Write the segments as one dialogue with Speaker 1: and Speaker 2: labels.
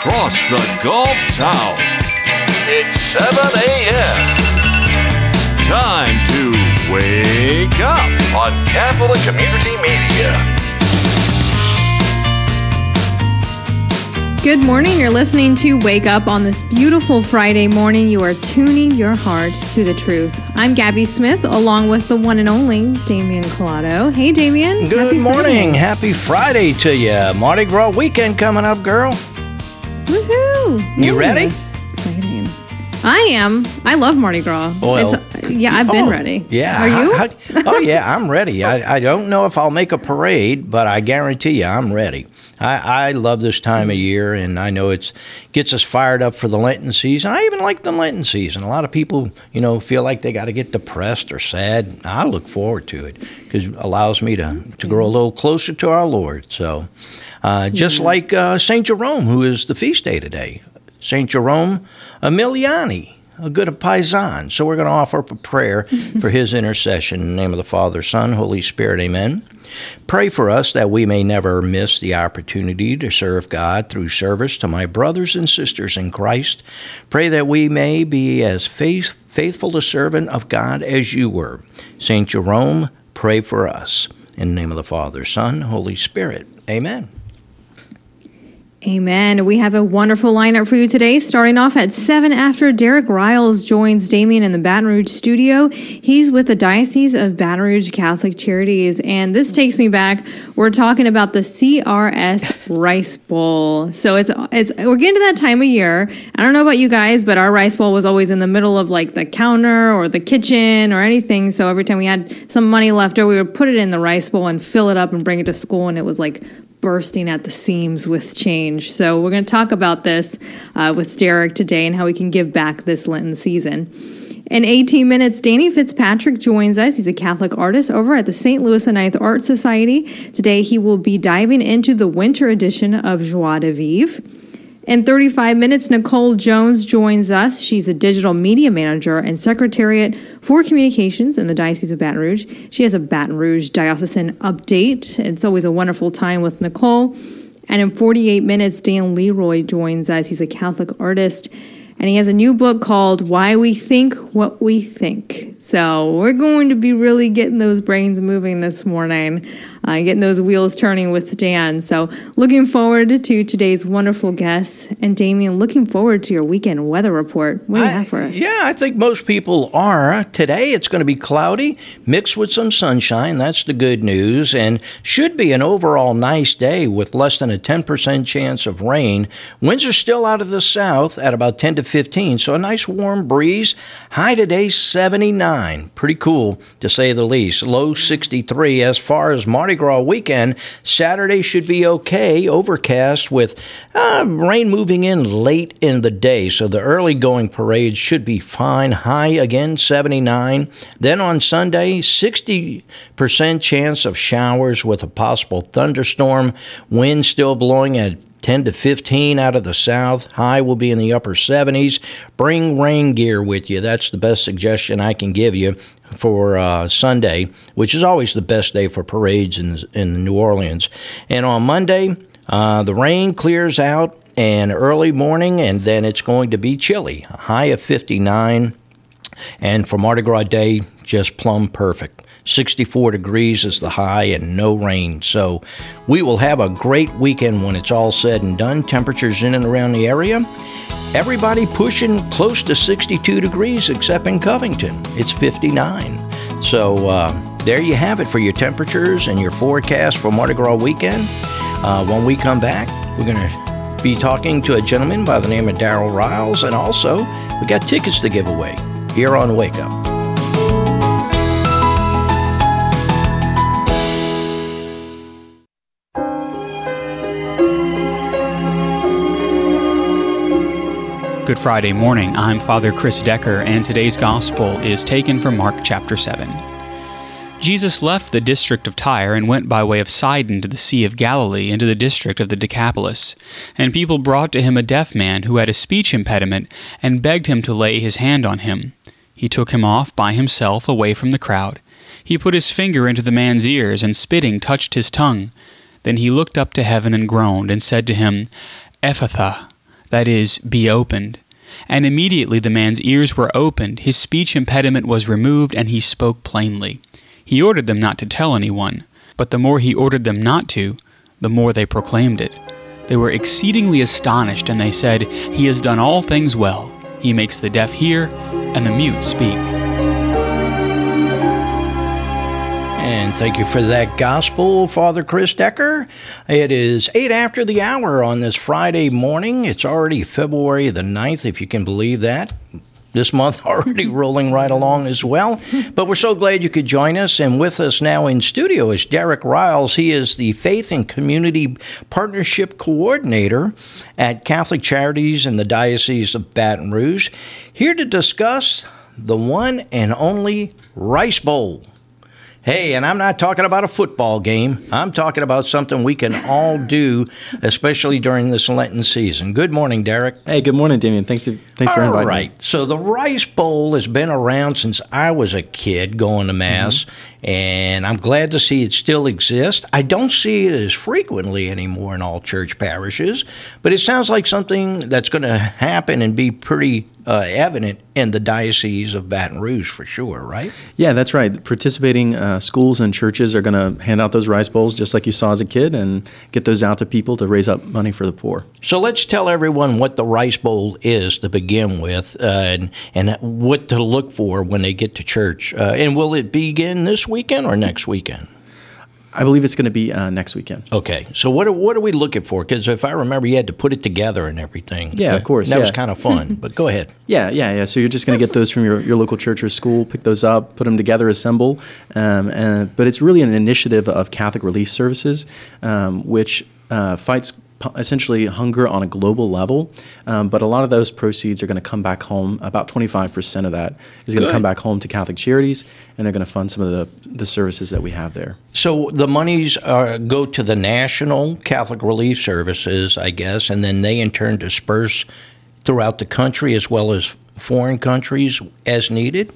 Speaker 1: Across the Gulf South, it's 7 a.m. Time to wake up on Catholic Community Media.
Speaker 2: Good morning. You're listening to Wake Up on this beautiful Friday morning. You are tuning your heart to the truth. I'm Gabby Smith, along with the one and only Damien Collado. Hey, Damien.
Speaker 3: Good
Speaker 2: Happy
Speaker 3: morning.
Speaker 2: Friday.
Speaker 3: Happy Friday to you. Mardi Gras weekend coming up, girl.
Speaker 2: Woohoo!
Speaker 3: You ready?
Speaker 2: Exciting. I am. I love Mardi Gras.
Speaker 3: Well,
Speaker 2: it's, yeah, I've been
Speaker 3: Oh,
Speaker 2: ready.
Speaker 3: Yeah.
Speaker 2: Are you?
Speaker 3: I- I- oh, yeah, I'm ready. I, I don't know if I'll make a parade, but I guarantee you I'm ready. I, I love this time of year, and I know it's gets us fired up for the Lenten season. I even like the Lenten season. A lot of people, you know, feel like they got to get depressed or sad. I look forward to it because it allows me to, to grow a little closer to our Lord. So, uh, just like uh, St. Jerome, who is the feast day today. St. Jerome Emiliani, a good paisan. So we're going to offer up a prayer for his intercession in the name of the Father, Son, Holy Spirit. Amen. Pray for us that we may never miss the opportunity to serve God through service to my brothers and sisters in Christ. Pray that we may be as faith, faithful a servant of God as you were. St. Jerome, pray for us. In the name of the Father, Son, Holy Spirit. Amen.
Speaker 2: Amen. We have a wonderful lineup for you today. Starting off at 7 after Derek Riles joins Damien in the Baton Rouge studio. He's with the Diocese of Baton Rouge Catholic Charities. And this takes me back. We're talking about the CRS Rice Bowl. So it's it's we're getting to that time of year. I don't know about you guys, but our rice bowl was always in the middle of like the counter or the kitchen or anything. So every time we had some money left over, we would put it in the rice bowl and fill it up and bring it to school. And it was like bursting at the seams with change. So we're going to talk about this uh, with Derek today and how we can give back this Lenten season. In 18 minutes, Danny Fitzpatrick joins us. He's a Catholic artist over at the St. Louis and Ninth Art Society. Today, he will be diving into the winter edition of Joie de Vivre. In 35 minutes, Nicole Jones joins us. She's a digital media manager and secretariat for communications in the Diocese of Baton Rouge. She has a Baton Rouge diocesan update. It's always a wonderful time with Nicole. And in 48 minutes, Dan Leroy joins us. He's a Catholic artist and he has a new book called Why We Think What We Think. So we're going to be really getting those brains moving this morning, uh, getting those wheels turning with Dan. So looking forward to today's wonderful guests. And Damien, looking forward to your weekend weather report. What do you have for us?
Speaker 3: Yeah, I think most people are. Today it's going to be cloudy, mixed with some sunshine. That's the good news, and should be an overall nice day with less than a 10% chance of rain. Winds are still out of the south at about 10 to 15, so a nice warm breeze. High today 79. Pretty cool to say the least. Low 63. As far as Mardi Gras weekend, Saturday should be okay, overcast with uh, rain moving in late in the day, so the early going parade should be fine. High again 79. Then on Sunday, 60% chance of showers with a possible thunderstorm. Wind still blowing at 10 to 15 out of the south. High will be in the upper 70s. Bring rain gear with you. That's the best suggestion I can give you for uh, Sunday, which is always the best day for parades in, in New Orleans. And on Monday, uh, the rain clears out and early morning, and then it's going to be chilly. A high of 59. And for Mardi Gras Day, just plumb perfect. 64 degrees is the high and no rain. So we will have a great weekend when it's all said and done. Temperatures in and around the area. Everybody pushing close to 62 degrees except in Covington. It's 59. So uh, there you have it for your temperatures and your forecast for Mardi Gras weekend. Uh, when we come back, we're going to be talking to a gentleman by the name of Daryl Riles, and also we got tickets to give away here on Wake Up.
Speaker 4: Good Friday morning. I'm Father Chris Decker, and today's Gospel is taken from Mark chapter 7. Jesus left the district of Tyre and went by way of Sidon to the Sea of Galilee into the district of the Decapolis. And people brought to him a deaf man who had a speech impediment and begged him to lay his hand on him. He took him off by himself away from the crowd. He put his finger into the man's ears and spitting touched his tongue. Then he looked up to heaven and groaned and said to him, Ephphatha, that is, be opened. And immediately the man's ears were opened, his speech impediment was removed, and he spoke plainly. He ordered them not to tell anyone, but the more he ordered them not to, the more they proclaimed it. They were exceedingly astonished, and they said, He has done all things well. He makes the deaf hear, and the mute speak.
Speaker 3: And thank you for that gospel, Father Chris Decker. It is 8 after the hour on this Friday morning. It's already February the 9th, if you can believe that. This month already rolling right along as well. But we're so glad you could join us. And with us now in studio is Derek Riles. He is the Faith and Community Partnership Coordinator at Catholic Charities in the Diocese of Baton Rouge, here to discuss the one and only Rice Bowl. Hey, and I'm not talking about a football game. I'm talking about something we can all do, especially during this Lenten season. Good morning, Derek.
Speaker 5: Hey, good morning, Damien. Thanks, thanks for inviting
Speaker 3: right.
Speaker 5: me. All right.
Speaker 3: So the Rice Bowl has been around since I was a kid going to Mass,
Speaker 5: Mm-hmm.
Speaker 3: And I'm glad to see it still exists. I don't see it as frequently anymore in all church parishes, but it sounds like something that's going to happen and be pretty uh, evident in the Diocese of Baton Rouge for sure, right?
Speaker 5: Yeah, that's right. Participating uh, schools and churches are going to hand out those rice bowls just like you saw as a kid and get those out to people to raise up money for the poor.
Speaker 3: So let's tell everyone what the Rice Bowl is to begin with, uh, and and what to look for when they get to church. Uh, and will it begin this weekend or next weekend?
Speaker 5: I believe it's going to be uh, next weekend.
Speaker 3: Okay, so what are, what are we looking for? Because if I remember, you had to put it together and everything.
Speaker 5: Yeah, of course,
Speaker 3: That was kind of fun. but go ahead.
Speaker 5: Yeah, yeah, yeah. So you're just going to get those from your, your local church or school, pick those up, put them together, assemble. Um, and, but it's really an initiative of Catholic Relief Services, um, which uh, fights essentially hunger on a global level. Um, but a lot of those proceeds are going to come back home. About 25% of that is going to come back home to Catholic charities, and they're going to fund some of the, the services that we have there.
Speaker 3: So the monies uh, go to the National Catholic Relief Services, I guess, and then they in turn disperse throughout the country as well as foreign countries as needed.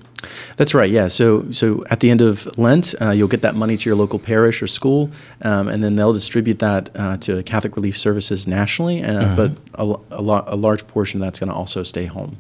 Speaker 5: That's right. Yeah. So so at the end of Lent, uh, you'll get that money to your local parish or school, um, and then they'll distribute that uh, to Catholic Relief Services nationally. Uh, But a, a, lo- a large portion of that's going to also stay home.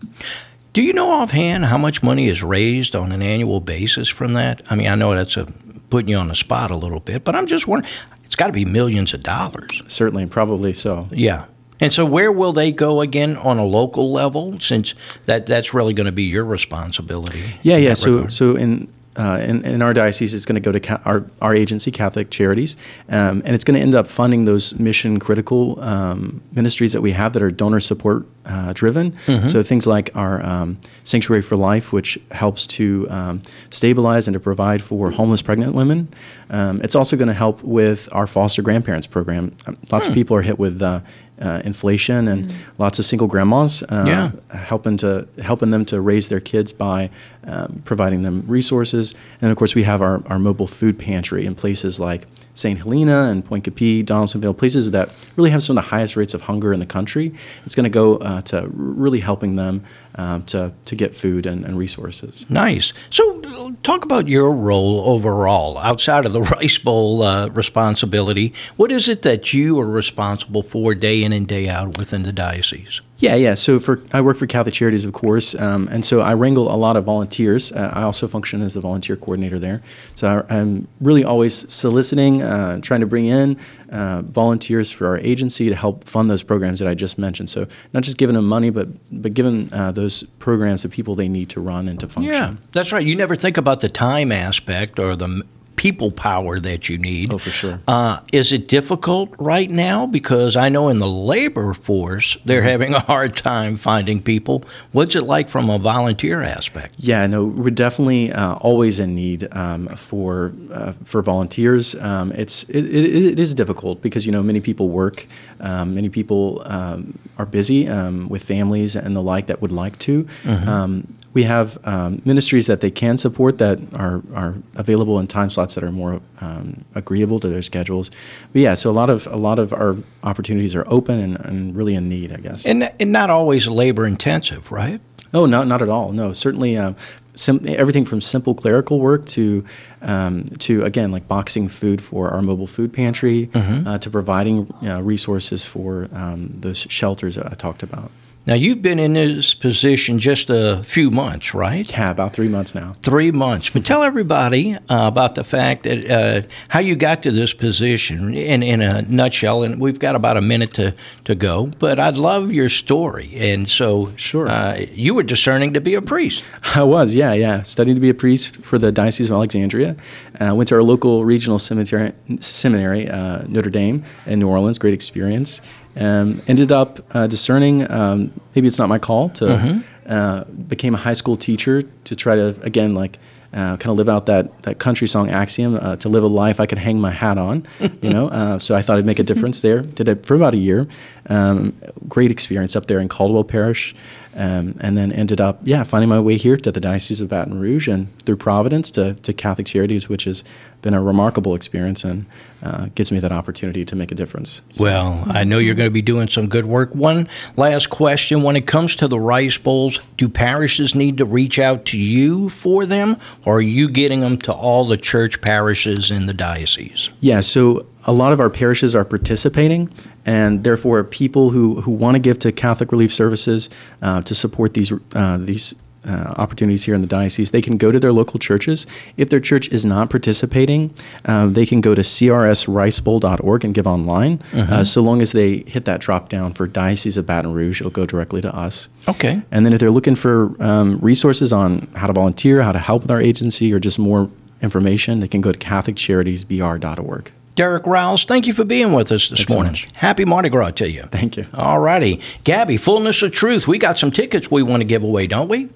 Speaker 3: Do you know offhand how much money is raised on an annual basis from that? I mean, I know that's a putting you on the spot a little bit, but I'm just wondering. It's got to be millions of dollars.
Speaker 5: Certainly, probably so.
Speaker 3: Yeah. And so, where will they go again on a local level? Since that that's really going to be your responsibility.
Speaker 5: Yeah, yeah. So,
Speaker 3: regard.
Speaker 5: so in, uh, in in our diocese, it's going to go to ca- our our agency, Catholic Charities, um, and it's going to end up funding those mission critical um, ministries that we have that are donor support uh, driven.
Speaker 3: Mm-hmm.
Speaker 5: So things like our um, Sanctuary for Life, which helps to um, stabilize and to provide for homeless pregnant women. Um, it's also going to help with our foster grandparents program. Um, Lots
Speaker 3: Hmm.
Speaker 5: of people are hit with. Uh, uh, inflation and lots of single grandmas, uh,
Speaker 3: Yeah.
Speaker 5: helping to helping them to raise their kids by um, providing them resources, and of course we have our, our mobile food pantry in places like St. Helena and Pointe Coupee, Donaldsonville, places that really have some of the highest rates of hunger in the country. It's going to go uh, to really helping them um, to to get food and, and resources.
Speaker 3: Nice. So, talk about your role overall outside of the Rice Bowl uh, responsibility. What is it that you are responsible for day in and day out within the diocese?
Speaker 5: Yeah, yeah. So for I work for Catholic Charities, of course, um, and so I wrangle a lot of volunteers. Uh, I also function as the volunteer coordinator there. So I, I'm really always soliciting, uh, trying to bring in uh, volunteers for our agency to help fund those programs that I just mentioned. So not just giving them money, but but giving uh, those programs the people they need to run and to function.
Speaker 3: Yeah, that's right. You never think about the time aspect or the people power that you need.
Speaker 5: Oh, for sure.
Speaker 3: Uh, is it difficult right now? Because I know in the labor force they're
Speaker 5: Mm-hmm.
Speaker 3: having a hard time finding people. What's it like from a volunteer aspect?
Speaker 5: Yeah, no, we're definitely uh, always in need um, for uh, for volunteers. Um, it's it, it, it is difficult because you know many people work, um, many people um, are busy um, with families and the like that would like to. Um, we have um, ministries that they can support that are, are available in time slots that are more um, agreeable to their schedules. But yeah, so a lot of a lot of our opportunities are open and, and really in need, I guess.
Speaker 3: And, and not always labor intensive, right?
Speaker 5: Oh, not not at all. No, certainly um, sim- everything from simple clerical work to um, to again like boxing food for our mobile food pantry uh, to providing uh, resources for um, those shelters I talked about.
Speaker 3: Now, you've been in this position just a few months, right?
Speaker 5: Yeah, about three months now.
Speaker 3: Three months. But tell everybody uh, about the fact that uh, how you got to this position in, in a nutshell. And we've got about a minute to, to go. But I'd love your story. And so,
Speaker 5: Sure.
Speaker 3: uh, you were discerning to be a priest.
Speaker 5: I was, yeah, yeah. Studying to be a priest for the Diocese of Alexandria. Uh, went to our local regional cemetery, seminary, uh, Notre Dame in New Orleans. Great experience. Um, ended up uh, discerning um, maybe it's not my call to. Uh, became a high school teacher to try to again like. Uh, kind of live out that, that country song axiom uh, to live a life I could hang my hat on, you know. Uh, so I thought I'd make a difference there. Did it for about a year. Um, great experience up there in Caldwell Parish um, and then ended up, yeah, finding my way here to the Diocese of Baton Rouge and through Providence to, to Catholic Charities, which has been a remarkable experience and uh, gives me that opportunity to make a difference. So-
Speaker 3: Well, I know you're going to be doing some good work. One last question. When it comes to the Rice Bowls, do parishes need to reach out to you for them, or are you getting them to all the church parishes in the diocese?
Speaker 5: Yeah, so a lot of our parishes are participating, and therefore people who, who want to give to Catholic Relief Services uh, to support these uh, these uh, opportunities here in the diocese, they can go to their local churches. If their church is not participating, um, they can go to crsricebowl.org and give online. Uh, so long as they hit that drop down for Diocese of Baton Rouge, it'll go directly to us.
Speaker 3: Okay.
Speaker 5: And then if they're looking for um, resources on how to volunteer, how to help with our agency, or just more information, they can go to CatholicCharitiesBR.org.
Speaker 3: Derek Rouse, thank you for being with us this
Speaker 5: Thanks
Speaker 3: morning.
Speaker 5: much.
Speaker 3: Happy Mardi Gras to you.
Speaker 5: Thank you.
Speaker 3: All righty. Gabby, fullness of truth. We got some tickets we want to give away, don't we?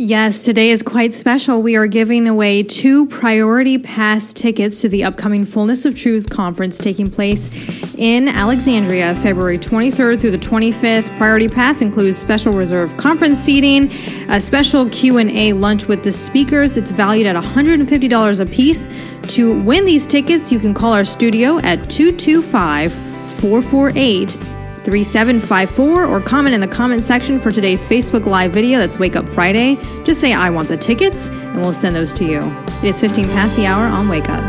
Speaker 2: Yes, today is quite special. We are giving away two priority pass tickets to the upcoming Fullness of Truth conference taking place in Alexandria, February 23rd through the 25th. Priority pass includes special reserve conference seating, a special Q&A lunch with the speakers. It's valued at $150 a piece. To win these tickets, you can call our studio at 225 448 3754 or comment in the comment section for today's Facebook Live video that's Wake Up Friday. Just say, I want the tickets, and we'll send those to you. It is 15 past the hour on Wake Up.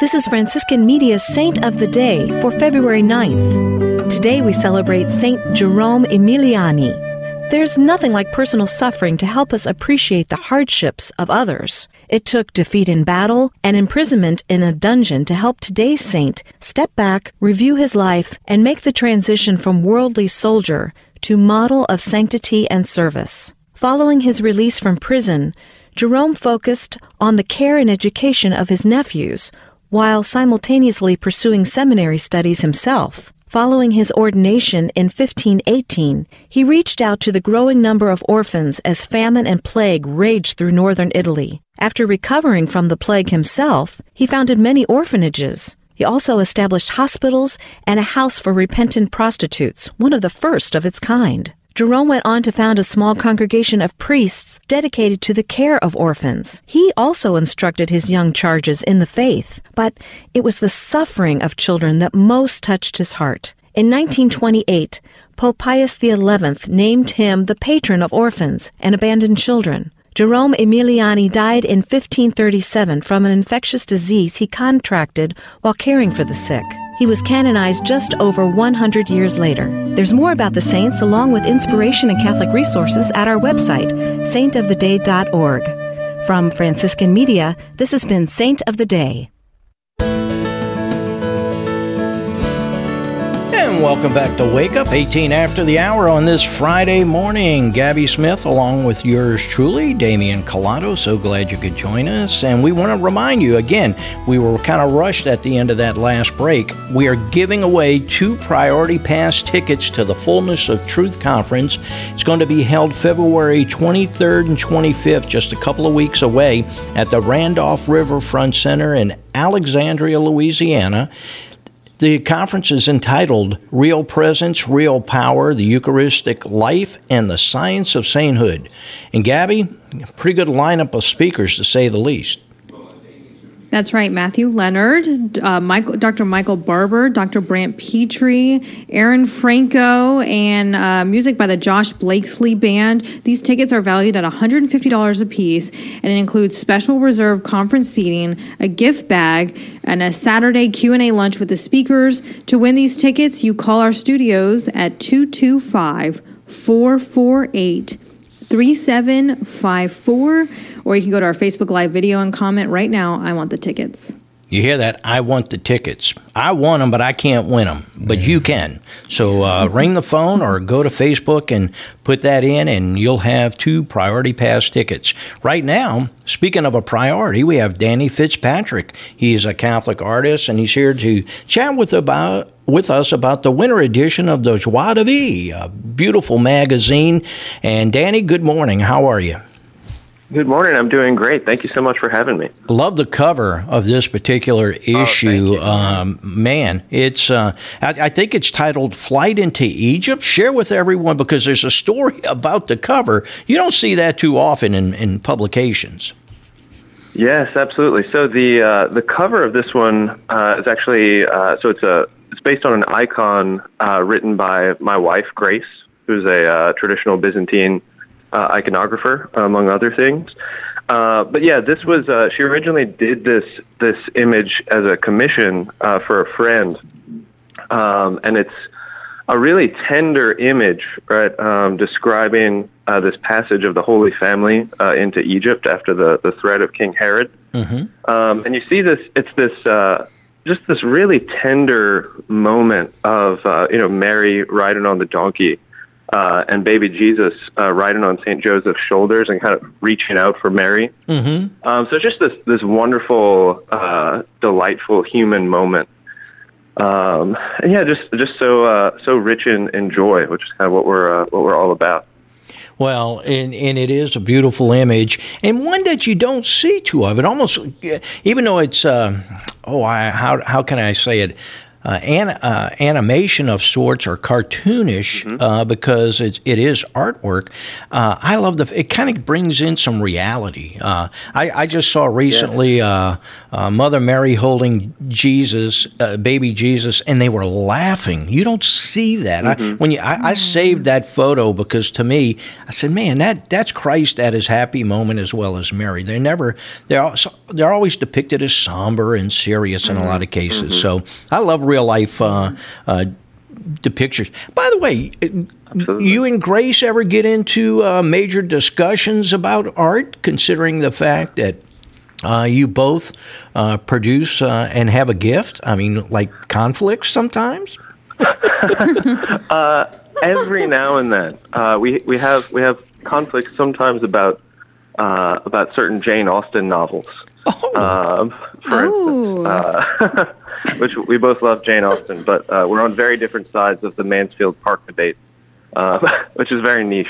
Speaker 6: This is Franciscan Media's Saint of the Day for February 9th. Today we celebrate Saint Jerome Emiliani. There's nothing like personal suffering to help us appreciate the hardships of others. It took defeat in battle and imprisonment in a dungeon to help today's saint step back, review his life, and make the transition from worldly soldier to model of sanctity and service. Following his release from prison, Jerome focused on the care and education of his nephews while simultaneously pursuing seminary studies himself. Following his ordination in 1518, he reached out to the growing number of orphans as famine and plague raged through northern Italy. After recovering from the plague himself, he founded many orphanages. He also established hospitals and a house for repentant prostitutes, one of the first of its kind. Jerome went on to found a small congregation of priests dedicated to the care of orphans. He also instructed his young charges in the faith, but it was the suffering of children that most touched his heart. In 1928, Pope Pius XI named him the patron of orphans and abandoned children. Jerome Emiliani died in 1537 from an infectious disease he contracted while caring for the sick. He was canonized just over 100 years later. There's more about the saints along with inspiration and Catholic resources at our website, saintoftheday.org. From Franciscan Media, this has been Saint of the Day.
Speaker 3: Welcome back to Wake Up 18 after the hour on this Friday morning. Gabby Smith, along with yours truly, Damian Colato. So glad you could join us. And we want to remind you again, we were kind of rushed at the end of that last break. We are giving away two priority pass tickets to the Fullness of Truth Conference. It's going to be held February 23rd and 25th, just a couple of weeks away, at the Randolph Riverfront Center in Alexandria, Louisiana. The conference is entitled Real Presence, Real Power, the Eucharistic Life, and the Science of Sainthood. And Gabby, pretty good lineup of speakers to say the least.
Speaker 2: That's right. Matthew Leonard, uh, Michael, Dr. Michael Barber, Dr. Brant Pitre, Aaron Franco, and uh, music by the Josh Blakesley Band. These tickets are valued at $150 a piece, and it includes special reserve conference seating, a gift bag, and a Saturday Q&A lunch with the speakers. To win these tickets, you call our studios at 225 448 3754 or you can go to our Facebook Live video and comment right now, I want the tickets.
Speaker 3: You hear that? I want the tickets. I want them, but I can't win them. But you can. So uh, ring the phone or go to Facebook and put that in, and you'll have two priority pass tickets. Right now, speaking of a priority, we have Danny Fitzpatrick. He's a Catholic artist, and he's here to chat with about with us about the winter edition of the Joie de Vie, a beautiful magazine. And Danny, good morning. How are you?
Speaker 7: Good morning. I'm doing great. Thank you so much for having me.
Speaker 3: Love the cover of this particular issue. Oh, um, man, it's uh, I, I, think it's titled "Flight into Egypt." Share with everyone because there's a story about the cover. You don't see that too often in, in publications.
Speaker 7: Yes, absolutely. So the uh, the cover of this one uh, is actually uh, so it's a it's based on an icon uh, written by my wife Grace, who's a uh, traditional Byzantine uh, iconographer, among other things. Uh, but yeah, this was uh, she originally did this this image as a commission uh, for a friend, um, and it's a really tender image, right, um, describing uh, this passage of the Holy Family uh, into Egypt after the the threat of King Herod. Mm-hmm. Um, and you see this, it's this just this really tender moment of you know Mary riding on the donkey uh, and baby Jesus uh, riding on Saint Joseph's shoulders and kind of reaching out for Mary. Mm-hmm. Um, so it's just this this wonderful, uh, delightful human moment. Um, and yeah, just just so uh, so rich in, in joy, which is kind of what we're uh, what we're all about.
Speaker 3: Well, and, and it is a beautiful image, and one that you don't see too of. It almost, even though it's, uh, oh, I, how how can I say it? Uh, an, uh, animation of sorts or cartoonish mm-hmm. uh, because it, it is artwork. Uh, I love the. It kind of brings in some reality. Uh, I, I just saw recently yeah. Uh, Mother Mary holding Jesus, baby Jesus, and they were laughing. You don't see that. Mm-hmm. I, when you, I, I, saved that photo because to me, I said, man, that that's Christ at his happy moment as well as Mary. They're never they're they're always depicted as somber and serious in mm-hmm. a lot of cases. Mm-hmm. So I love real life uh, uh, depictions. By the way, Absolutely. you and Grace ever get into uh, major discussions about art, considering the fact that uh, you both uh, produce uh, and have a gift? I mean, like conflicts sometimes.
Speaker 7: uh, every now and then, uh, we we have we have conflicts sometimes about uh, about certain Jane Austen novels. Oh. Um, for oh. instance, which we both love Jane Austen, but uh, we're on very different sides of the Mansfield Park debate, uh, which is very niche.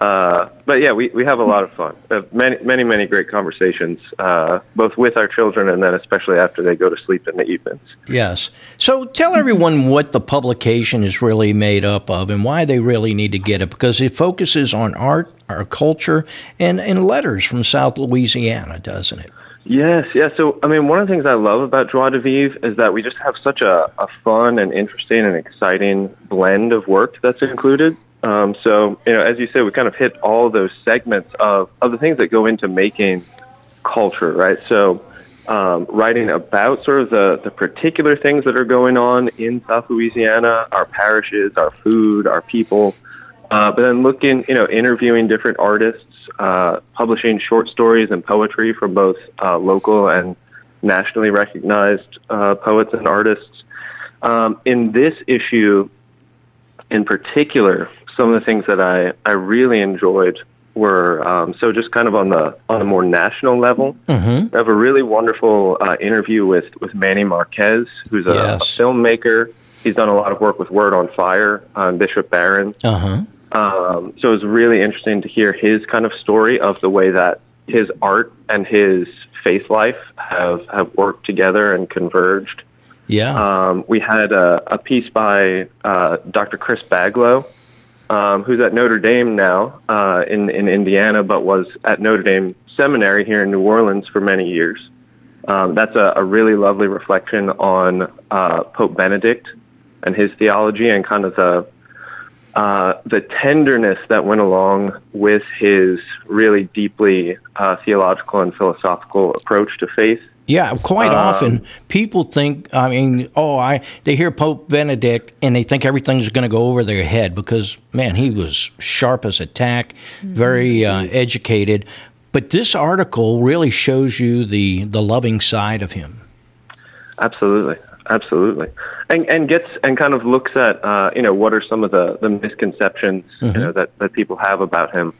Speaker 7: Uh, but yeah, we, we have a lot of fun. We many, many, many great conversations, uh, both with our children and then especially after they go to sleep in the evenings.
Speaker 3: Yes. So tell everyone what the publication is really made up of and why they really need to get it because it focuses on art, our culture, and, and letters from South Louisiana, doesn't it?
Speaker 7: Yes, yeah. So, I mean, one of the things I love about Joie de Vivre is that we just have such a, a fun and interesting and exciting blend of work that's included. Um, so, you know, as you said, we kind of hit all those segments of, of the things that go into making culture, right? So, um, writing about sort of the, the particular things that are going on in South Louisiana, our parishes, our food, our people, uh, but then looking, you know, interviewing different artists, uh, publishing short stories and poetry from both uh, local and nationally recognized uh, poets and artists. Um, in this issue, in particular, some of the things that I, I really enjoyed were um, so just kind of on the on a more national level.
Speaker 3: Mm-hmm.
Speaker 7: I have a really wonderful uh, interview with with Manny Marquez, who's a,
Speaker 3: Yes.
Speaker 7: a filmmaker. He's done a lot of work with Word on Fire on Bishop Barron.
Speaker 3: Uh huh.
Speaker 7: Um, so it was really interesting to hear his kind of story of the way that his art and his faith life have, have worked together and converged.
Speaker 3: Yeah.
Speaker 7: Um, we had a, a piece by uh, Dr. Chris Baglow, um, who's at Notre Dame now uh, in, in Indiana, but was at Notre Dame Seminary here in New Orleans for many years. Um, that's a, a really lovely reflection on uh, Pope Benedict and his theology and kind of the uh, the tenderness that went along with his really deeply uh, theological and philosophical approach to faith.
Speaker 3: Yeah, quite
Speaker 7: Um,
Speaker 3: often people think. I mean, oh, I they hear Pope Benedict and they think everything's going to go over their head because man, he was sharp as a tack, very uh, educated. But this article really shows you the the loving side of him.
Speaker 7: Absolutely, absolutely, and and gets and kind of looks at uh, you know what are some of the the misconceptions you know that that people have about him.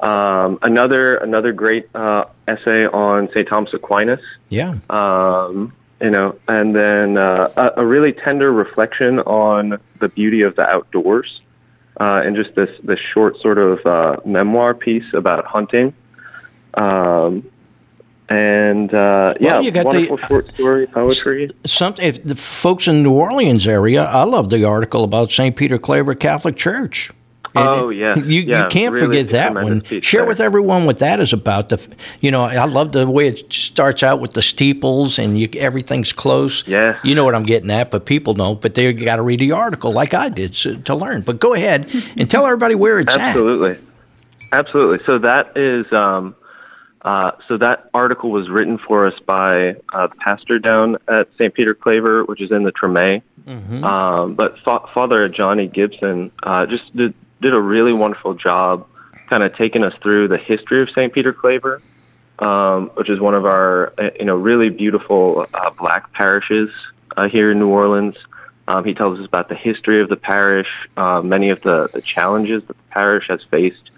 Speaker 7: Um, another another great uh, essay on St. Thomas Aquinas.
Speaker 3: Yeah.
Speaker 7: um, you know, and then uh, a, a really tender reflection on the beauty of the outdoors, uh, and just this this short sort of uh, memoir piece about hunting. Um, and uh, yeah,
Speaker 3: you got the-
Speaker 7: wonderful short story poetry.
Speaker 3: Some if the folks in New Orleans area, I love the article about St. Peter Claver Catholic Church. And
Speaker 7: Oh, yeah,
Speaker 3: you
Speaker 7: yeah,
Speaker 3: you can't
Speaker 7: really
Speaker 3: forget that one. Share
Speaker 7: there.
Speaker 3: with everyone what that is about. The you know I love the way it starts out with the steeples and you, everything's close.
Speaker 7: Yeah.
Speaker 3: you know what I'm getting at, but people don't. But they got to read the article like I did so, to learn. But go ahead and tell everybody where it's at.
Speaker 7: Absolutely, absolutely. So that is. Um, uh, so that article was written for us by uh, the pastor down at St. Peter Claver, which is in the Treme. Um, but Fa- Father Johnny Gibson uh, just did, did a really wonderful job, kind of taking us through the history of St. Peter Claver, um, which is one of our uh, you know really beautiful uh, black parishes uh, here in New Orleans. Um, he tells us about the history of the parish, uh, many of the, the challenges that the parish has faced,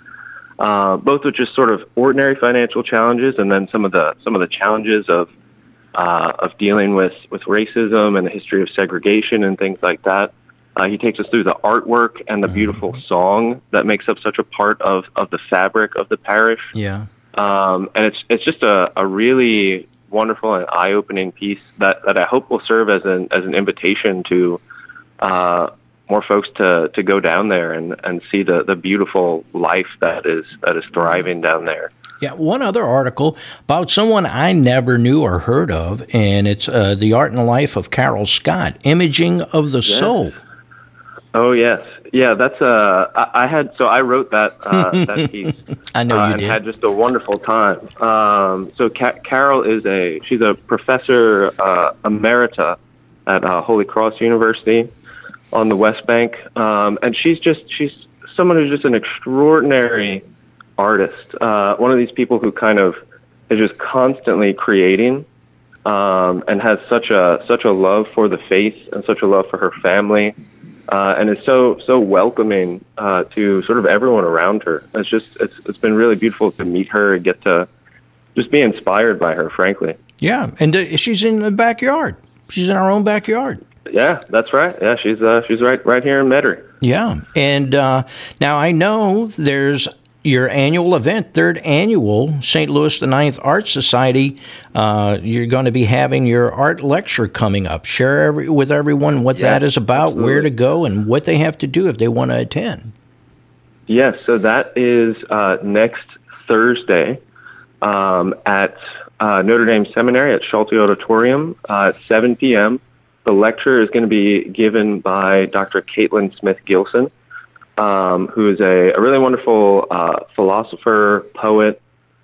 Speaker 7: uh, both with just sort of ordinary financial challenges, and then some of the some of the challenges of uh, of dealing with with racism and the history of segregation and things like that. Uh, he takes us through the artwork and the beautiful song that makes up such a part of, of the fabric of the parish.
Speaker 3: Yeah.
Speaker 7: Um, and it's it's just a, a really wonderful and eye opening piece that, that I hope will serve as an as an invitation to uh, more folks to, to go down there and, and see the, the beautiful life that is that is thriving down there.
Speaker 3: Yeah, one other article about someone I never knew or heard of, and it's uh, the art and life of Carol Scott, imaging of the soul.
Speaker 7: Oh yes, yeah. That's uh, I, I had so I wrote that uh, that piece.
Speaker 3: I know
Speaker 7: uh,
Speaker 3: you
Speaker 7: and
Speaker 3: did.
Speaker 7: had just a wonderful time. Um, so Ca- Carol is a she's a professor uh, emerita at uh, Holy Cross University on the West Bank, um, and she's just she's someone who's just an extraordinary artist. Uh, one of these people who kind of is just constantly creating. Um, and has such a such a love for the faith and such a love for her family, uh, and is so so welcoming uh, to sort of everyone around her. It's just it's it's been really beautiful to meet her and get to just be inspired by her. Frankly,
Speaker 3: Yeah, and uh, she's in the backyard. She's in our own backyard.
Speaker 7: Yeah, that's right. Yeah, she's uh, she's right right here in Metairie.
Speaker 3: Yeah, and uh, now I know there's your annual event, third annual St. Louis the Ninth Art Society. Uh, you're going to be having your art lecture coming up. Share every, with everyone what that is about, where to go, and what they have to do if they want to attend.
Speaker 7: Yes, so that is uh, next Thursday um, at uh, Notre Dame Seminary at Schulte Auditorium uh, at 7 p.m. The lecture is going to be given by Dr. Caitlin Smith Gilson, um, who is a, a really wonderful uh, philosopher, poet.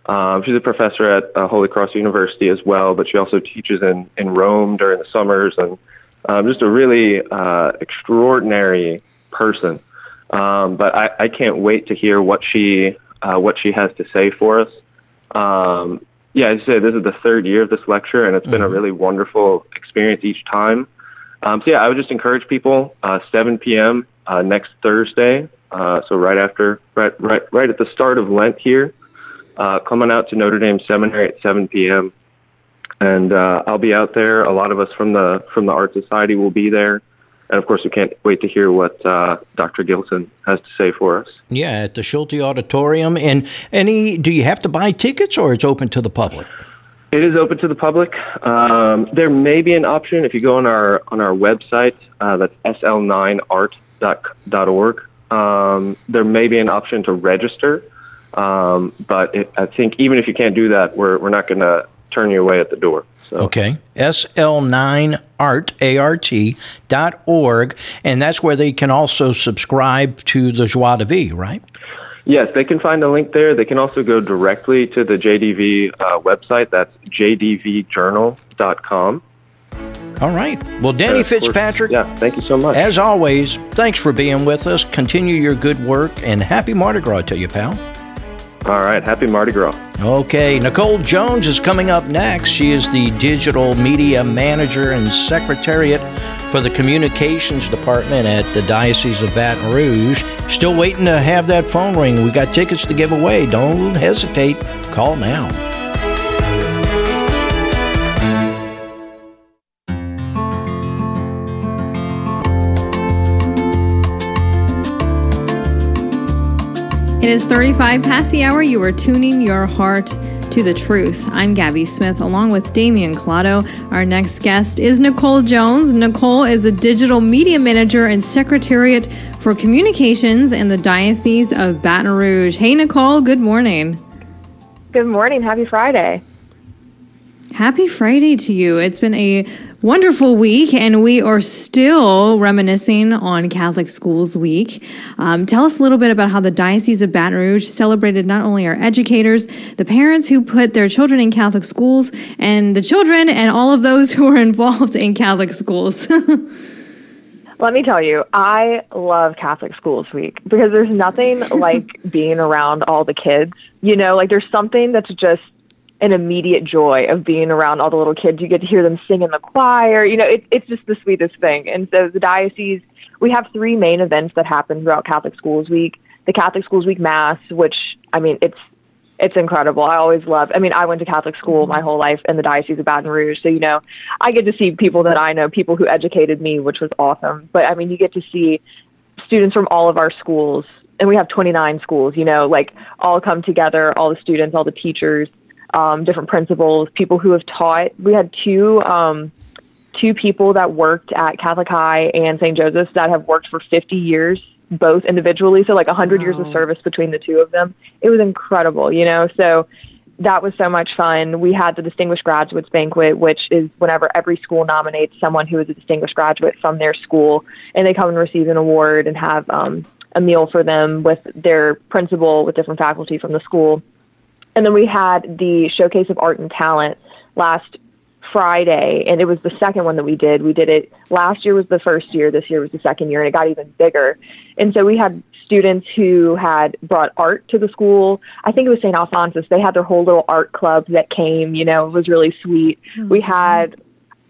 Speaker 7: Um, she's a professor at uh, Holy Cross University as well, but she also teaches in, in Rome during the summers and um, just a really uh, extraordinary person. Um, but I, I can't wait to hear what she uh, what she has to say for us. Um, yeah, as I said, this is the third year of this lecture, and it's been a really wonderful experience each time. Um, so yeah, I would just encourage people. Uh, 7 p.m. uh, next Thursday. Uh, so right after, right, right, right at the start of Lent here, uh, coming out to Notre Dame Seminary at 7 p.m. And uh, I'll be out there. A lot of us from the from the Art Society will be there. And of course, we can't wait to hear what uh, Dr. Gilson has to say for us.
Speaker 3: Yeah, at the Schulte Auditorium. And any, do you have to buy tickets or it's open to the public?
Speaker 7: It is open to the public. Um, there may be an option if you go on our on our website. Uh, that's sl9art.org. Um, there may be an option to register, um, but it, I think even if you can't do that, we're we're not going to turn you away at the door. So.
Speaker 3: Okay. SL9art, A-R-T, dot org. And that's where they can also subscribe to the Joie de Vie, right?
Speaker 7: Yes, they can find a link there. They can also go directly to the JDV uh, website. That's jdvjournal.com.
Speaker 3: All right. Well, Danny Fitzpatrick.
Speaker 7: Yeah, thank you so much.
Speaker 3: As always, thanks for being with us. Continue your good work and happy Mardi Gras to you, pal.
Speaker 7: All right. Happy Mardi Gras.
Speaker 3: Okay. Nicole Jones is coming up next. She is the digital media manager and secretariat for the communications department at the Diocese of Baton Rouge. Still waiting to have that phone ring. We got tickets to give away. Don't hesitate. Call now.
Speaker 2: It is 35 past the hour. You are tuning your heart to the truth. I'm Gabby Smith, along with Damian Clado. Our next guest is Nicole Jones. Nicole is a digital media manager and secretariat for communications in the Diocese of Baton Rouge. Hey, Nicole, good morning.
Speaker 8: Good morning. Happy Friday.
Speaker 2: Happy Friday to you. It's been a wonderful week, and we are still reminiscing on Catholic Schools Week. Um, tell us a little bit about how the Diocese of Baton Rouge celebrated not only our educators, the parents who put their children in Catholic schools, and the children and all of those who are involved in Catholic schools.
Speaker 8: Let me tell you, I love Catholic Schools Week because there's nothing like being around all the kids. You know, like there's something that's just an immediate joy of being around all the little kids. You get to hear them sing in the choir. You know, it, it's just the sweetest thing. And so the diocese, we have three main events that happen throughout Catholic Schools Week. The Catholic Schools Week Mass, which I mean, it's it's incredible. I always love. I mean, I went to Catholic school my whole life in the Diocese of Baton Rouge, so you know, I get to see people that I know, people who educated me, which was awesome. But I mean, you get to see students from all of our schools, and we have 29 schools. You know, like all come together, all the students, all the teachers, um, different principals, people who have taught. We had two um, two people that worked at Catholic High and St. Joseph's that have worked for 50 years, both individually. So like 100 wow. years of service between the two of them. It was incredible, you know. So that was so much fun. We had the Distinguished Graduates Banquet, which is whenever every school nominates someone who is a distinguished graduate from their school, and they come and receive an award and have um, a meal for them with their principal, with different faculty from the school. And then we had the Showcase of Art and Talent last Friday, and it was the second one that we did. We did it last year was the first year, this year was the second year, and it got even bigger. And so we had students who had brought art to the school. I think it was St. Alphonsus. They had their whole little art club that came, you know, it was really sweet. Mm-hmm. We had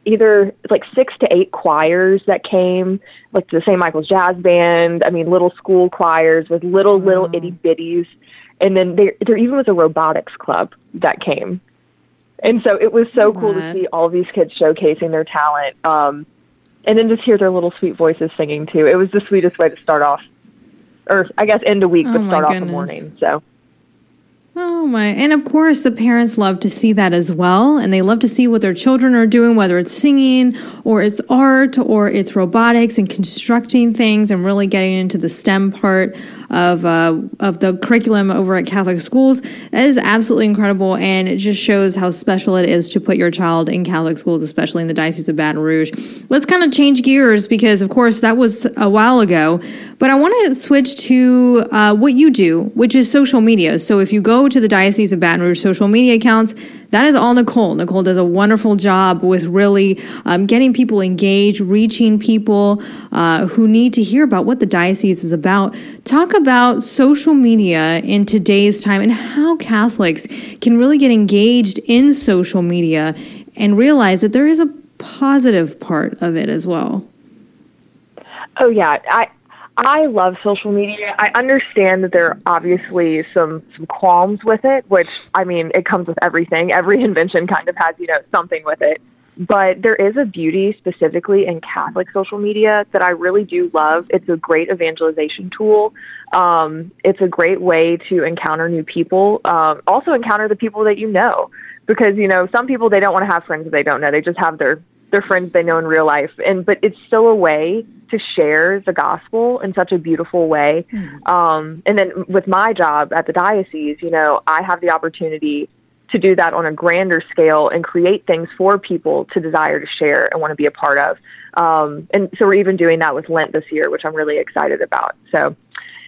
Speaker 8: either like six to eight choirs that came, like the St. Michael's Jazz Band. I mean, little school choirs with little, little itty bitties and then there there even was a robotics club that came. And so it was so cool to see all these kids showcasing their talent um, and then just hear their little sweet voices singing too. It was the sweetest way to start off or i guess end a week
Speaker 2: oh
Speaker 8: but start off
Speaker 2: goodness.
Speaker 8: the morning so
Speaker 2: Oh my. And of course, the parents love to see that as well. And they love to see what their children are doing, whether it's singing or it's art or it's robotics and constructing things and really getting into the STEM part of, uh, of the curriculum over at Catholic schools. That is absolutely incredible. And it just shows how special it is to put your child in Catholic schools, especially in the Diocese of Baton Rouge. Let's kind of change gears because, of course, that was a while ago. But I want to switch to uh, what you do, which is social media. So if you go to the Diocese of Baton Rouge social media accounts, that is all Nicole. Nicole does a wonderful job with really um, getting people engaged, reaching people uh, who need to hear about what the diocese is about. Talk about social media in today's time and how Catholics can really get engaged in social media and realize that there is a positive part of it as well.
Speaker 8: Oh yeah, I I love social media. I understand that there are obviously some some qualms with it, which I mean, it comes with everything. Every invention kind of has, you know, something with it. But there is a beauty specifically in Catholic social media that I really do love. It's a great evangelization tool. Um, it's a great way to encounter new people. Um, also encounter the people that you know, because you know some people they don't want to have friends that they don't know. They just have their their friends they know in real life. And but it's still a way to share the gospel in such a beautiful way. Mm. Um, and then with my job at the diocese, you know, I have the opportunity to do that on a grander scale and create things for people to desire to share and want to be a part of. Um, and so we're even doing that with Lent this year, which I'm really excited about. So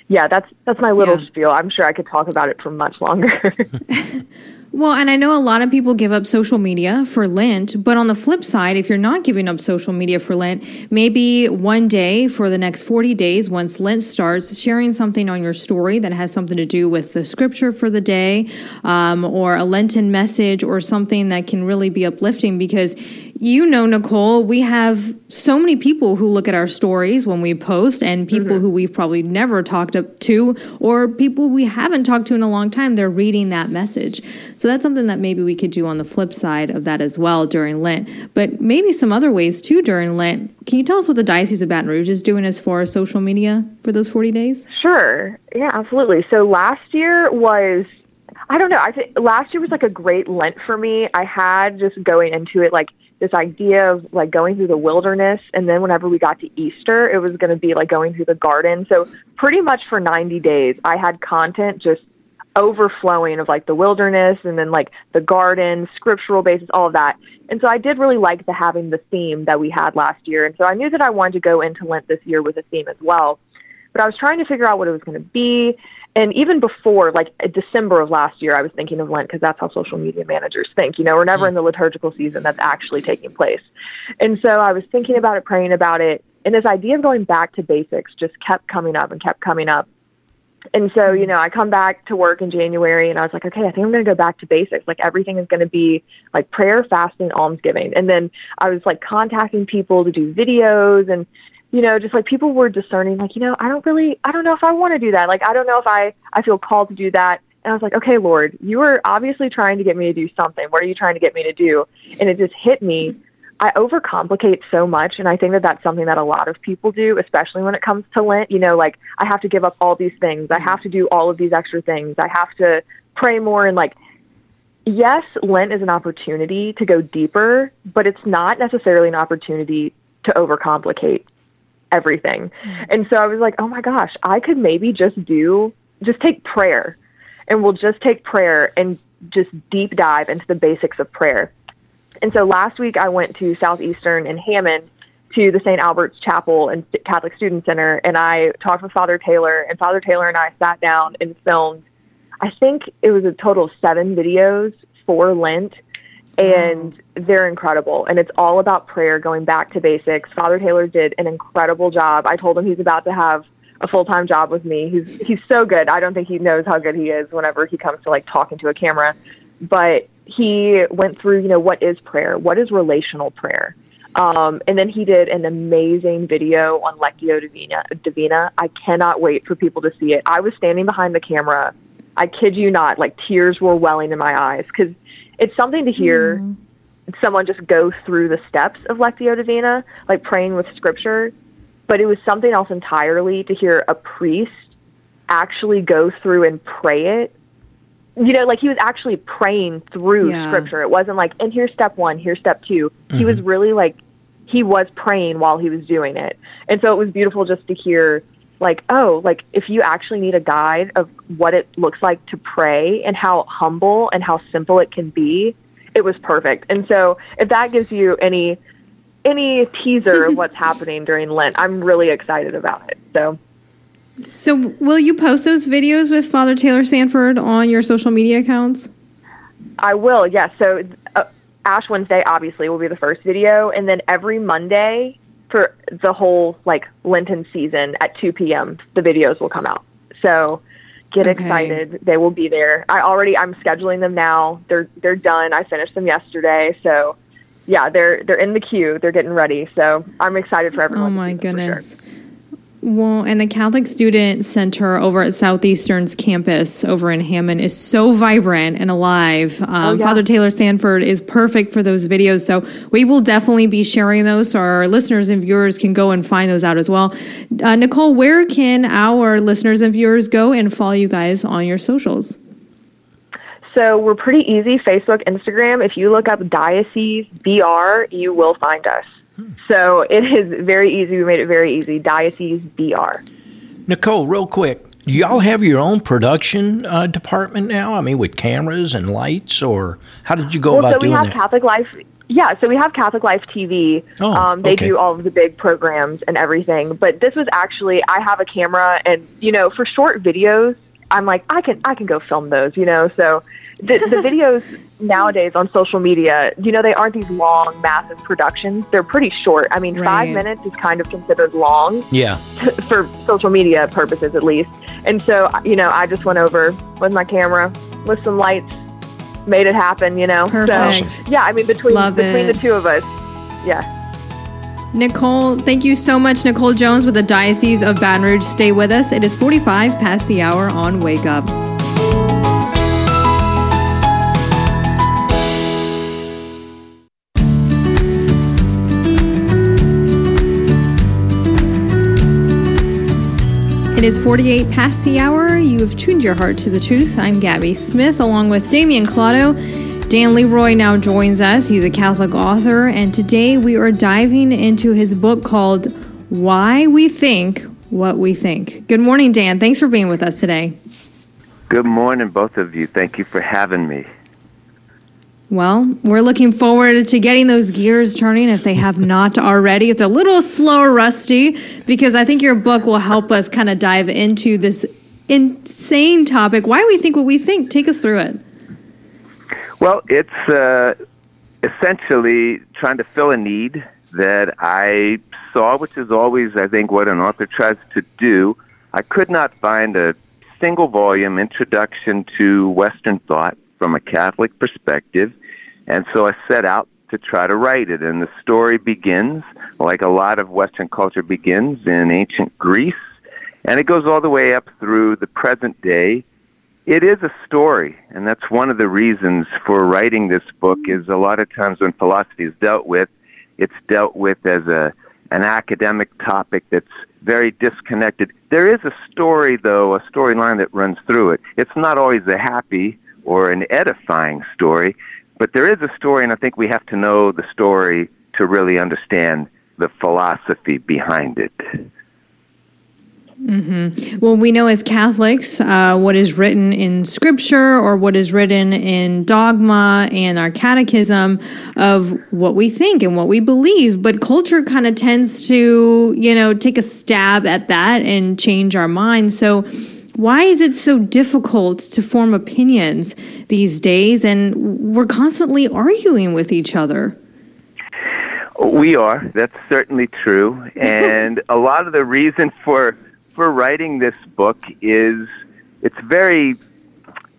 Speaker 8: yeah, that's that's my little yeah. spiel. I'm sure I could talk about it for much longer.
Speaker 2: Well, and I know a lot of people give up social media for Lent, but on the flip side, if you're not giving up social media for Lent, maybe one day for the next 40 days, once Lent starts, sharing something on your story that has something to do with the scripture for the day, um, or a Lenten message, or something that can really be uplifting because you know, Nicole, we have so many people who look at our stories when we post, and people mm-hmm. who we've probably never talked to, or people we haven't talked to in a long time, they're reading that message. So that's something that maybe we could do on the flip side of that as well during Lent. But maybe some other ways too during Lent. Can you tell us what the Diocese of Baton Rouge is doing as far as social media for those 40 days?
Speaker 8: Sure. Yeah, absolutely. So last year was I don't know. I think last year was like a great Lent for me. I had just going into it like this idea of like going through the wilderness and then whenever we got to Easter it was going to be like going through the garden. So pretty much for 90 days I had content just overflowing of like the wilderness and then like the garden scriptural basis all of that. And so I did really like the having the theme that we had last year. And so I knew that I wanted to go into Lent this year with a theme as well but I was trying to figure out what it was going to be. And even before like december of last year i was thinking of lent because that's how social media managers think you know? We're never hmm. in the liturgical season that's actually taking place. And so i was thinking about it praying about it. And this idea of going back to basics just kept coming up and kept coming up. And so you know i come back to work in january and i was like okay i think i'm going to go back to basics. Like everything is going to be like prayer fasting almsgiving. And then i was like contacting people to do videos and you know, just like people were discerning, like, you know, I don't really, I don't know if I want to do that. Like, I don't know if I, I feel called to do that. And I was like, okay, Lord, you are obviously trying to get me to do something. What are you trying to get me to do? And it just hit me. I overcomplicate so much. And I think that that's something that a lot of people do, especially when it comes to Lent. You know, like, I have to give up all these things. I have to do all of these extra things. I have to pray more. And like, yes, Lent is an opportunity to go deeper, but it's not necessarily an opportunity to overcomplicate everything. Mm-hmm. And so I was like, oh my gosh, I could maybe just do, just take prayer and we'll just take prayer and just deep dive into the basics of prayer. And so last week I went to Southeastern in Hammond to the St. Albert's Chapel and Catholic Student Center and I talked with Father Taylor and Father Taylor and I sat down and filmed I think it was a total of 7 videos for Lent and they're incredible. And it's all about prayer, going back to basics. Father Taylor did an incredible job. I told him he's about to have a full time job with me. He's he's so good. I don't think he knows how good he is whenever he comes to like talking to a camera. But he went through, you know, what is prayer? What is relational prayer? Um, and then he did an amazing video on Lectio Divina, Divina. I cannot wait for people to see it. I was standing behind the camera. I kid you not, like tears were welling in my eyes because it's something to hear mm. someone just go through the steps of Lectio Divina, like praying with scripture, but it was something else entirely to hear a priest actually go through and pray it. You know, like he was actually praying through yeah. scripture. It wasn't like, and here's step one, here's step 2 mm-hmm. He was really like, he was praying while he was doing it. And so it was beautiful just to hear like, oh, like if you actually need a guide of what it looks like to pray and how humble and how simple it can be, it was perfect. And so if that gives you any any teaser of what's happening during Lent, I'm really excited about it. So
Speaker 2: So will you post those videos with Father Taylor Sanford on your social media accounts?
Speaker 8: I will. Yes. Yeah. So uh, Ash Wednesday obviously will be the first video and then every Monday for the whole like Lenten season at 2 p.m. The videos will come out. So get okay. excited. They will be there. I already I'm scheduling them now. They're they're done. I finished them yesterday. So yeah, they're they're in the queue. They're getting ready. So I'm excited for oh everyone.
Speaker 2: Oh my goodness. Sure. Well, and the Catholic Student Center over at Southeastern's campus over in Hammond is so vibrant and alive. Um,
Speaker 8: Oh, yeah.
Speaker 2: Father Taylor Sanford is perfect for those videos. So we will definitely be sharing those so our listeners and viewers can go and find those out as well. Uh, Nicole, where can our listeners and viewers go and follow you guys on your socials?
Speaker 8: So we're pretty easy Facebook, Instagram. If you look up Diocese BR, you will find us. So it is very easy. We made it very easy. Diocese BR.
Speaker 3: Nicole, real quick, y'all have your own production uh, department now? I mean, with cameras and lights, or how did you go
Speaker 8: well,
Speaker 3: about
Speaker 8: so we
Speaker 3: doing
Speaker 8: have
Speaker 3: that?
Speaker 8: Catholic Life. Yeah, so we have Catholic Life TV.
Speaker 3: Oh,
Speaker 8: um, they
Speaker 3: okay.
Speaker 8: do all of the big programs and everything. But this was actually I have a camera, and you know, for short videos, I'm like I can I can go film those. You know, so the, the videos nowadays on social media, you know, they aren't these long, massive productions. They're pretty short. I mean,
Speaker 2: Right.
Speaker 8: five minutes is kind of considered long
Speaker 3: yeah.
Speaker 8: for social media purposes, at least. And so, you know, I just went over with my camera with some lights, made it happen. You know,
Speaker 2: Perfect.
Speaker 8: So, yeah, I mean, between
Speaker 2: Love
Speaker 8: between
Speaker 2: it.
Speaker 8: the two of us, yeah.
Speaker 2: Nicole, thank you so much. Nicole Jones with the Diocese of Baton Rouge. Stay with us. It is 45 past the hour on Wake Up. It is 48 past the hour. You have tuned your heart to the truth. I'm Gabby Smith along with Damian Claudio. Dan Leroy now joins us. He's a Catholic author, and today we are diving into his book called Why We Think What We Think. Good morning, Dan. Thanks for being with us today.
Speaker 9: Good morning, both of you. Thank you for having me.
Speaker 2: Well, we're looking forward to getting those gears turning if they have not already. It's a little slow, rusty, because I think your book will help us kind of dive into this insane topic. Why we think what we think. Take us through it.
Speaker 9: Well, it's uh, essentially trying to fill a need that I saw, which is always, I think, what an author tries to do. I could not find a single volume introduction to Western thought from a Catholic perspective, and so I set out to try to write it. And the story begins, like a lot of Western culture begins, in ancient Greece, and it goes all the way up through the present day it is a story, and that's one of the reasons for writing this book. Is a lot of times when philosophy is dealt with, it's dealt with as a an academic topic that's very disconnected. There is a story, though, a storyline that runs through it. It's not always a happy or an edifying story, but there is a story, and I think we have to know the story to really understand the philosophy behind it.
Speaker 2: Well, we know as Catholics uh, what is written in Scripture or what is written in dogma and our catechism of what we think and what we believe. But culture kind of tends to, you know, take a stab at that and change our minds. So, why is it so difficult to form opinions these days? And we're constantly arguing with each other.
Speaker 9: We are. That's certainly true. And a lot of the reason for for writing this book is it's very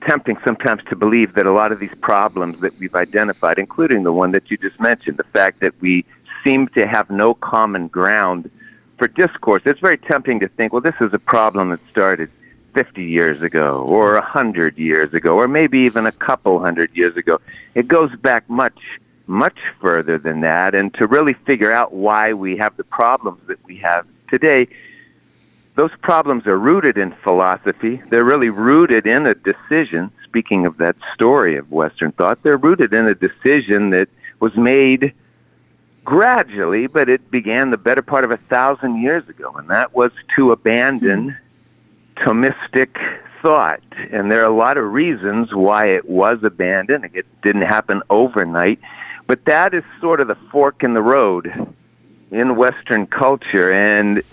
Speaker 9: tempting sometimes to believe that a lot of these problems that we've identified, including the one that you just mentioned, the fact that we seem to have no common ground for discourse, it's very tempting to think, well, this is a problem that started 50 years ago or 100 years ago or maybe even a couple hundred years ago. It goes back much, much further than that. And to really figure out why we have the problems that we have today, those problems are rooted in philosophy. They're really rooted in a decision. Speaking of that story of Western thought, they're rooted in a decision that was made gradually, but it began the better part of a thousand years ago, and that was to abandon hmm. Thomistic thought. And there are a lot of reasons why it was abandoned. It didn't happen overnight, but that is sort of the fork in the road in Western culture. And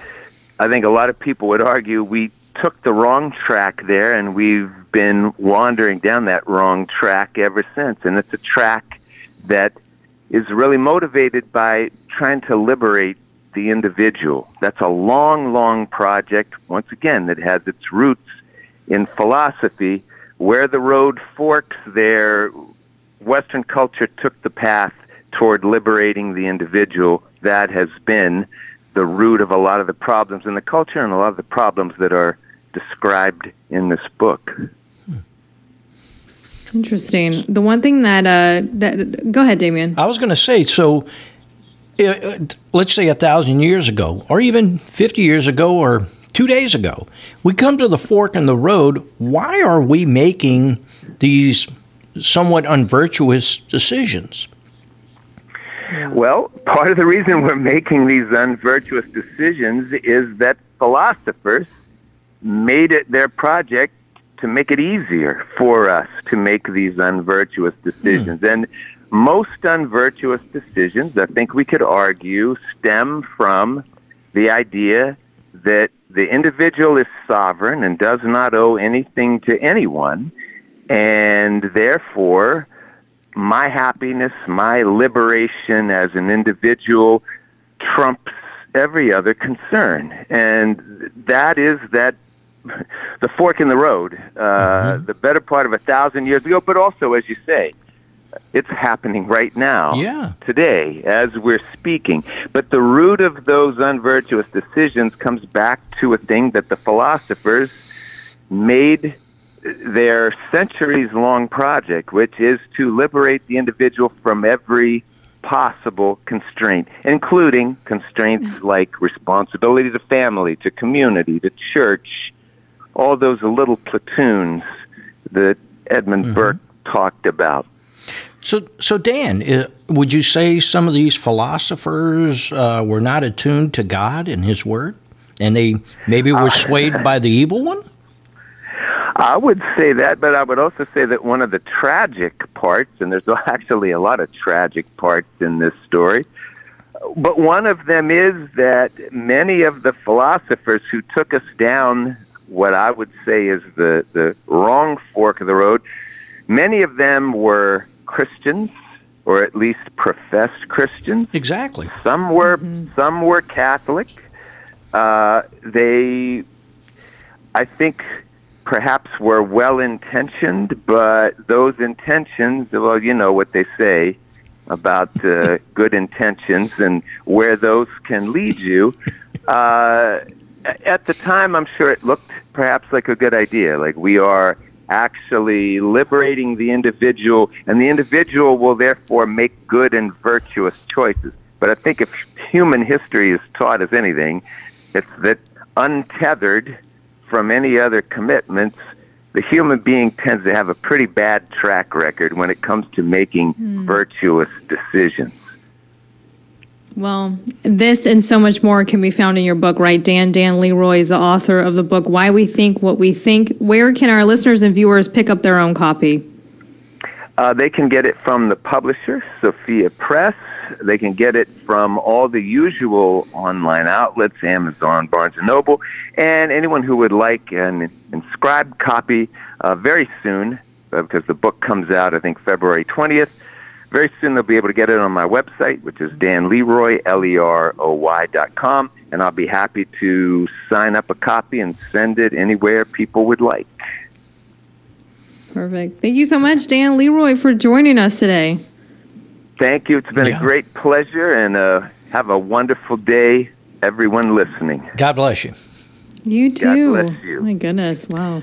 Speaker 9: I think a lot of people would argue we took the wrong track there, and we've been wandering down that wrong track ever since. And it's a track that is really motivated by trying to liberate the individual. That's a long, long project, once again, that has its roots in philosophy. Where the road forks there, Western culture took the path toward liberating the individual. That has been the root of a lot of the problems in the culture and a lot of the problems that are described in this book.
Speaker 2: Interesting. The one thing that, uh, that go ahead, Damien.
Speaker 3: I was going to say, so let's say a thousand years ago, or even 50 years ago, or two days ago, we come to the fork in the road. Why are we making these somewhat unvirtuous decisions?
Speaker 9: Well, part of the reason we're making these unvirtuous decisions is that philosophers made it their project to make it easier for us to make these unvirtuous decisions. Mm. And most unvirtuous decisions, I think we could argue, stem from the idea that the individual is sovereign and does not owe anything to anyone, and therefore my happiness, my liberation as an individual trumps every other concern. And that is that the fork in the road, uh, mm-hmm. the better part of a thousand years ago, but also, as you say, it's happening right now,
Speaker 3: yeah.
Speaker 9: today, as we're speaking. But the root of those unvirtuous decisions comes back to a thing that the philosophers made their centuries long project, which is to liberate the individual from every possible constraint, including constraints like responsibility to family, to community, to church, all those little platoons that Edmund mm-hmm. Burke talked about.
Speaker 3: So, so Dan, uh, would you say some of these philosophers uh, were not attuned to God and His Word, and they maybe were uh, swayed by the evil one?
Speaker 9: I would say that, but I would also say that one of the tragic parts, and there's actually a lot of tragic parts in this story, but one of them is that many of the philosophers who took us down what I would say is the, the wrong fork of the road, many of them were Christians or at least professed Christians.
Speaker 3: Exactly.
Speaker 9: Some were mm-hmm. some were Catholic. Uh, they, I think, perhaps were well intentioned, but those intentions, well, you know what they say about uh, good intentions and where those can lead you. Uh, at the time, I'm sure it looked perhaps like a good idea. Like we are actually liberating the individual, and the individual will therefore make good and virtuous choices. But I think if human history is taught as anything, it's that untethered from any other commitments, the human being tends to have a pretty bad track record when it comes to making mm. virtuous decisions.
Speaker 2: Well, this and so much more can be found in your book, right? Dan Dan Leroy is the author of the book Why We Think What We Think. Where can our listeners and viewers pick up their own copy?
Speaker 9: Uh, they can get it from the publisher, Sophia Press. They can get it from all the usual online outlets, Amazon, Barnes and Noble, and anyone who would like an inscribed copy uh, very soon, uh, because the book comes out, I think, February 20th. Very soon they'll be able to get it on my website, which is danleroy, L-E-R-O-Y dot com, and I'll be happy to sign up a copy and send it anywhere people would like.
Speaker 2: Perfect. Thank you so much, Dan Leroy, for joining us today.
Speaker 9: Thank you. It's been yeah. a great pleasure, and uh, have a wonderful day, everyone listening.
Speaker 3: God bless you.
Speaker 2: You too.
Speaker 9: God bless you.
Speaker 2: My goodness. Wow.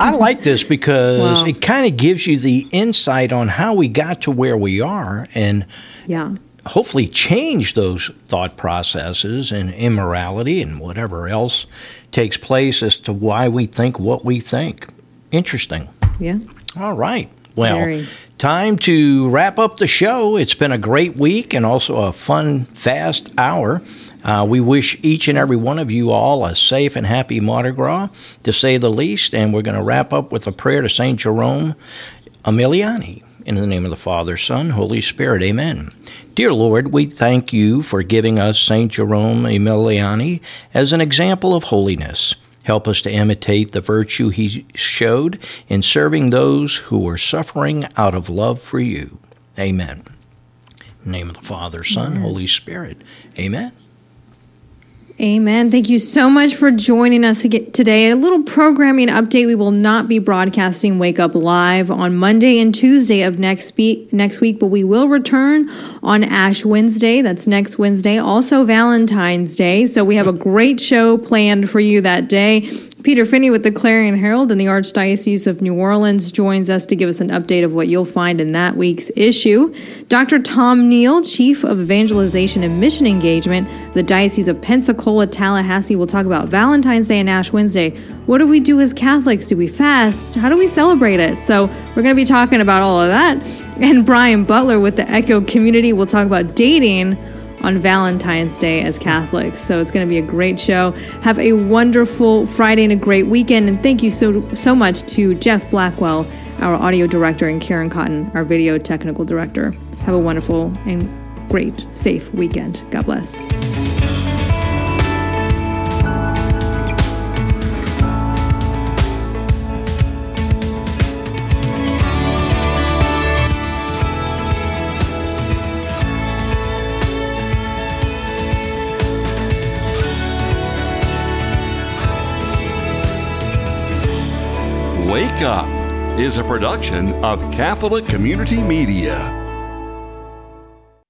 Speaker 3: I like this because wow. it kind of gives you the insight on how we got to where we are and
Speaker 2: yeah.
Speaker 3: hopefully change those thought processes and immorality and whatever else takes place as to why we think what we think. Interesting.
Speaker 2: Yeah.
Speaker 3: All right. Well, Very. time to wrap up the show. It's been a great week and also a fun, fast hour. Uh, we wish each and every one of you all a safe and happy Mardi Gras, to say the least. And we're going to wrap up with a prayer to St. Jerome Emiliani. In the name of the Father, Son, Holy Spirit, amen. Dear Lord, we thank you for giving us St. Jerome Emiliani as an example of holiness. Help us to imitate the virtue he showed in serving those who were suffering out of love for you. Amen. In the name of the Father, Son, Holy Spirit. Amen.
Speaker 2: Amen. Thank you so much for joining us today. A little programming update. We will not be broadcasting Wake Up Live on Monday and Tuesday of next week, next week, but we will return on Ash Wednesday. That's next Wednesday. Also Valentine's Day. So we have a great show planned for you that day. Peter Finney with the Clarion Herald and the Archdiocese of New Orleans joins us to give us an update of what you'll find in that week's issue. Dr. Tom Neal, Chief of Evangelization and Mission Engagement, the Diocese of Pensacola, Tallahassee, will talk about Valentine's Day and Ash Wednesday. What do we do as Catholics? Do we fast? How do we celebrate it? So, we're going to be talking about all of that. And Brian Butler with the Echo Community will talk about dating on Valentine's Day as Catholics. So it's going to be a great show. Have a wonderful Friday and a great weekend. And thank you so so much to Jeff Blackwell, our audio director, and Karen Cotton, our video technical director. Have a wonderful and great, safe weekend. God bless.
Speaker 1: Wake Up is a production of Catholic Community Media.